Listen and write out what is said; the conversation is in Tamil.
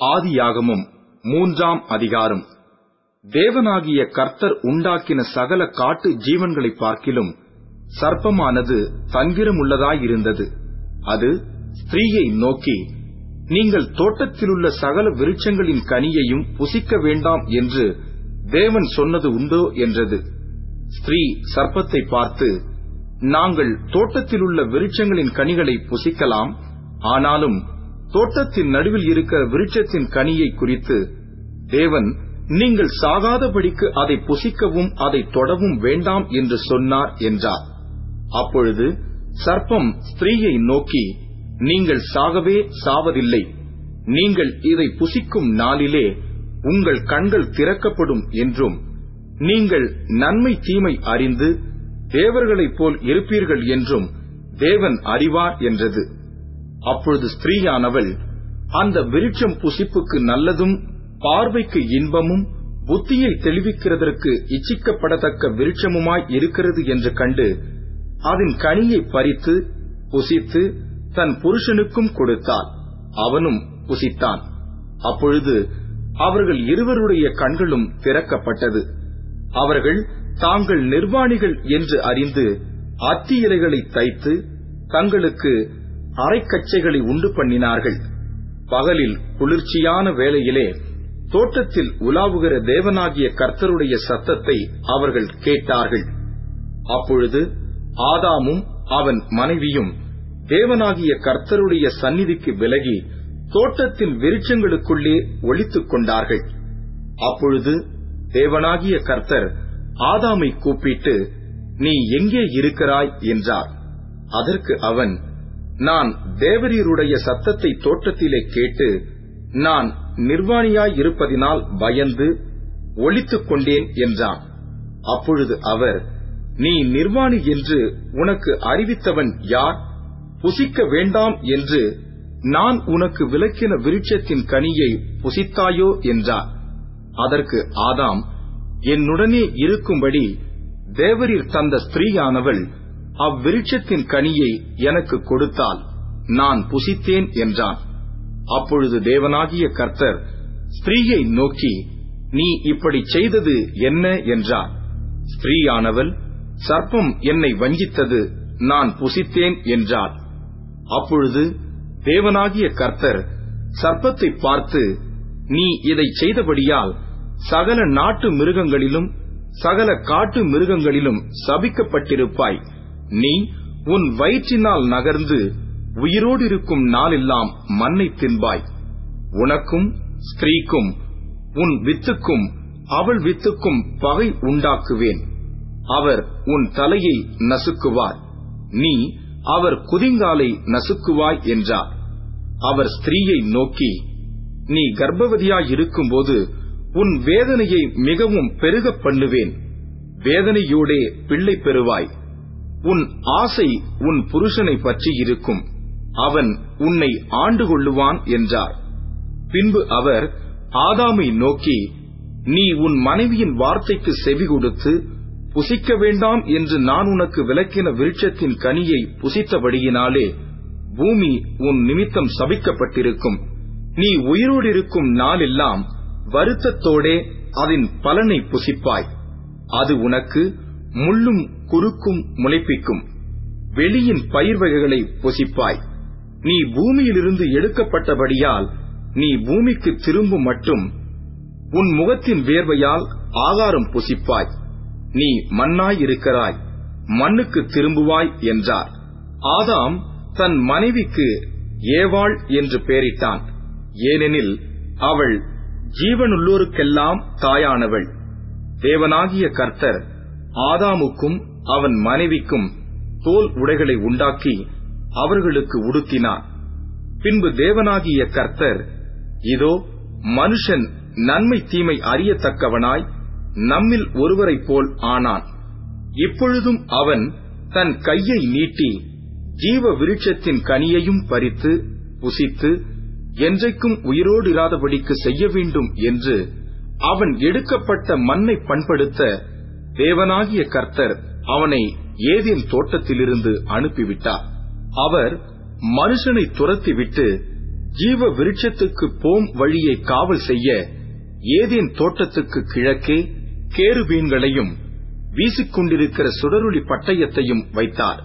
ஆதியாகமும் மூன்றாம் அதிகாரம். தேவனாகிய கர்த்தர் உண்டாக்கின சகல காட்டு ஜீவன்களைப் பார்க்கிலும் சர்ப்பமானது தந்திரமுள்ளதாயிருந்தது. அது ஸ்திரீயை நோக்கி நீங்கள் தோட்டத்திலுள்ள சகல விருட்சங்களின் கனியையும் புசிக்க வேண்டாம் என்று தேவன் சொன்னது உண்டோ? என்றது. ஸ்திரீ சர்ப்பத்தை பார்த்து நாங்கள் தோட்டத்திலுள்ள விருட்சங்களின் கனிகளை புசிக்கலாம் ஆனாலும் தோட்டத்தின் நடுவில் இருக்கிற விருட்சத்தின் கனியை குறித்து தேவன் நீங்கள் சாகாதபடிக்கு அதை புசிக்கவும் அதை தொடவும் வேண்டாம் என்று சொன்னார் என்றார். அப்பொழுது சர்ப்பம் ஸ்திரீயை நோக்கி நீங்கள் சாகவே சாவதில்லை. நீங்கள் இதை புசிக்கும் நாளிலே உங்கள் கண்கள் திறக்கப்படும் என்றும் நீங்கள் நன்மை தீமை அறிந்து தேவர்களைப் போல் இருப்பீர்கள் என்றும் தேவன் அறிவார் என்றது. அப்பொழுது ஸ்திரீயானவள் அந்த விருட்சம் புசிப்புக்கு நல்லதும் பார்வைக்கு இன்பமும் புத்தியை தெளிவிக்கிறதற்கு இச்சிக்கப்படத்தக்க விருட்சமுமாய் இருக்கிறது என்று கண்டு அதன் கனியை பறித்து புசித்து தன் புருஷனுக்கும் கொடுத்தாள். அவனும் புசித்தான். அப்பொழுது அவர்கள் இருவருடைய கண்களும் திறக்கப்பட்டது. அவர்கள் தாங்கள் நிர்வாணிகள் என்று அறிந்து அத்தி இலைகளை தைத்து தங்களுக்கு அரைக்கச்சைகளை உண்டு பண்ணினார்கள். பகலில் குளிர்ச்சியான வேளையிலே தோட்டத்தில் உலாவுகிற தேவனாகிய கர்த்தருடைய சத்தத்தை அவர்கள் கேட்டார்கள். அப்பொழுது ஆதாமும் அவன் மனைவியும் தேவனாகிய கர்த்தருடைய சந்நிதிக்கு விலகி தோட்டத்தின் விருட்சங்களுக்குள்ளே ஒழித்துக் கொண்டார்கள். அப்பொழுது தேவனாகிய கர்த்தர் ஆதாமை கூப்பிட்டு நீ எங்கே இருக்கிறாய்? என்றார். அதற்கு அவன் நான் தேவரீருடைய சத்தத்தை தோட்டத்திலே கேட்டு நான் நிர்வாணியாய் இருப்பதினால் பயந்து ஒழித்துக் கொண்டேன் என்றான். அப்பொழுது அவர் நீ நிர்வாணி என்று உனக்கு அறிவித்தவன் யார்? புசிக்க வேண்டாம் என்று நான் உனக்கு விளக்கின விருட்சத்தின் கனியை புசித்தாயோ என்றார். அதற்கு ஆதாம் என்னுடனே இருக்கும்படி தேவரீர் தந்த ஸ்திரீயானவள் அவ்விருட்சத்தின் கனியை எனக்கு கொடுத்தால் நான் புசித்தேன் என்றான். அப்பொழுது தேவனாகிய கர்த்தர் ஸ்திரீயை நோக்கி நீ இப்படி செய்தது என்ன? என்றார். ஸ்திரீயானவள் சர்ப்பம் என்னை வஞ்சித்தது நான் புசித்தேன் என்றார். அப்பொழுது தேவனாகிய கர்த்தர் சர்ப்பத்தை பார்த்து நீ இதை செய்தபடியால் சகல நாட்டு மிருகங்களிலும் சகல காட்டு மிருகங்களிலும் சபிக்கப்பட்டிருப்பாய். நீ உன் வயிற்றினால் நகர்ந்து உயிரோடு இருக்கும் நாளெல்லாம் மண்ணை தின்பாய். உனக்கும் ஸ்திரீக்கும் உன் வித்துக்கும் அவள் வித்துக்கும் பகை உண்டாக்குவேன். அவர் உன் தலையை நசுக்குவார். நீ அவர் குதிங்காலை நசுக்குவாய் என்றார். அவர் ஸ்திரீயை நோக்கி நீ கர்ப்பவதியாயிருக்கும்போது உன் வேதனையை மிகவும் பெருகப் பண்ணுவேன். வேதனையோடே பிள்ளை பெறுவாய். உன் ஆசை உன் புருஷனை பற்றி இருக்கும். அவன் உன்னை ஆண்டு கொள்ளுவான் என்றார். பின்பு அவர் ஆதாமை நோக்கி நீ உன் மனைவியின் வார்த்தைக்கு செவி கொடுத்து புசிக்க வேண்டாம் என்று நான் உனக்கு விளக்கின விருட்சத்தின் கனியை புசித்தபடியினாலே பூமி உன் நிமித்தம் சபிக்கப்பட்டிருக்கும். நீ உயிரோடு இருக்கும் நாளெல்லாம் வருத்தத்தோடே அதன் பலனை புசிப்பாய். அது உனக்கு முள்ளும் குறுக்கும் முளைப்பிக்கும். வெளியின் பயிர் வகைகளை பொசிப்பாய். நீ பூமியிலிருந்து எடுக்கப்பட்டபடியால் நீ பூமிக்கு திரும்பும் மட்டும் உன் முகத்தின் வேர்வையால் ஆகாரம் புசிப்பாய். நீ மண்ணாயிருக்கிறாய் மண்ணுக்கு திரும்புவாய் என்றார். ஆதாம் தன் மனைவிக்கு ஏவாள் என்று பெயரிட்டான். ஏனெனில் அவள் ஜீவனுள்ளோருக்கெல்லாம் தாயானவள். தேவனாகிய கர்த்தர் ஆதாமுக்கும் அவன் மனைவிக்கும் தோல் உடைகளை உண்டாக்கி அவர்களுக்கு உடுத்தினார் பின்பு தேவனாகிய கர்த்தர் இதோ மனுஷன் நன்மை தீமை அறியத்தக்கவனாய் நம்மில் ஒருவரைப் போல் ஆனான். இப்பொழுதும் அவன் தன் கையை நீட்டி ஜீவ விருட்சத்தின் கனியையும் பறித்து புசித்து என்றைக்கும் உயிரோடு இராதபடிக்கு செய்ய வேண்டும் என்று அவன் எடுக்கப்பட்ட மண்ணை பண்படுத்த தேவனாகிய கர்த்தர் அவனை ஏதேன் தோட்டத்திலிருந்து அனுப்பிவிட்டார். அவர் மனுஷனை துரத்திவிட்டு ஜீவ விருட்சத்துக்கு போம் வழியை காவல் செய்ய ஏதேன் தோட்டத்துக்கு கிழக்கே கேருபீன்களையும் வீசிக்கொண்டிருக்கிற சுடருளி பட்டயத்தையும் வைத்தார்.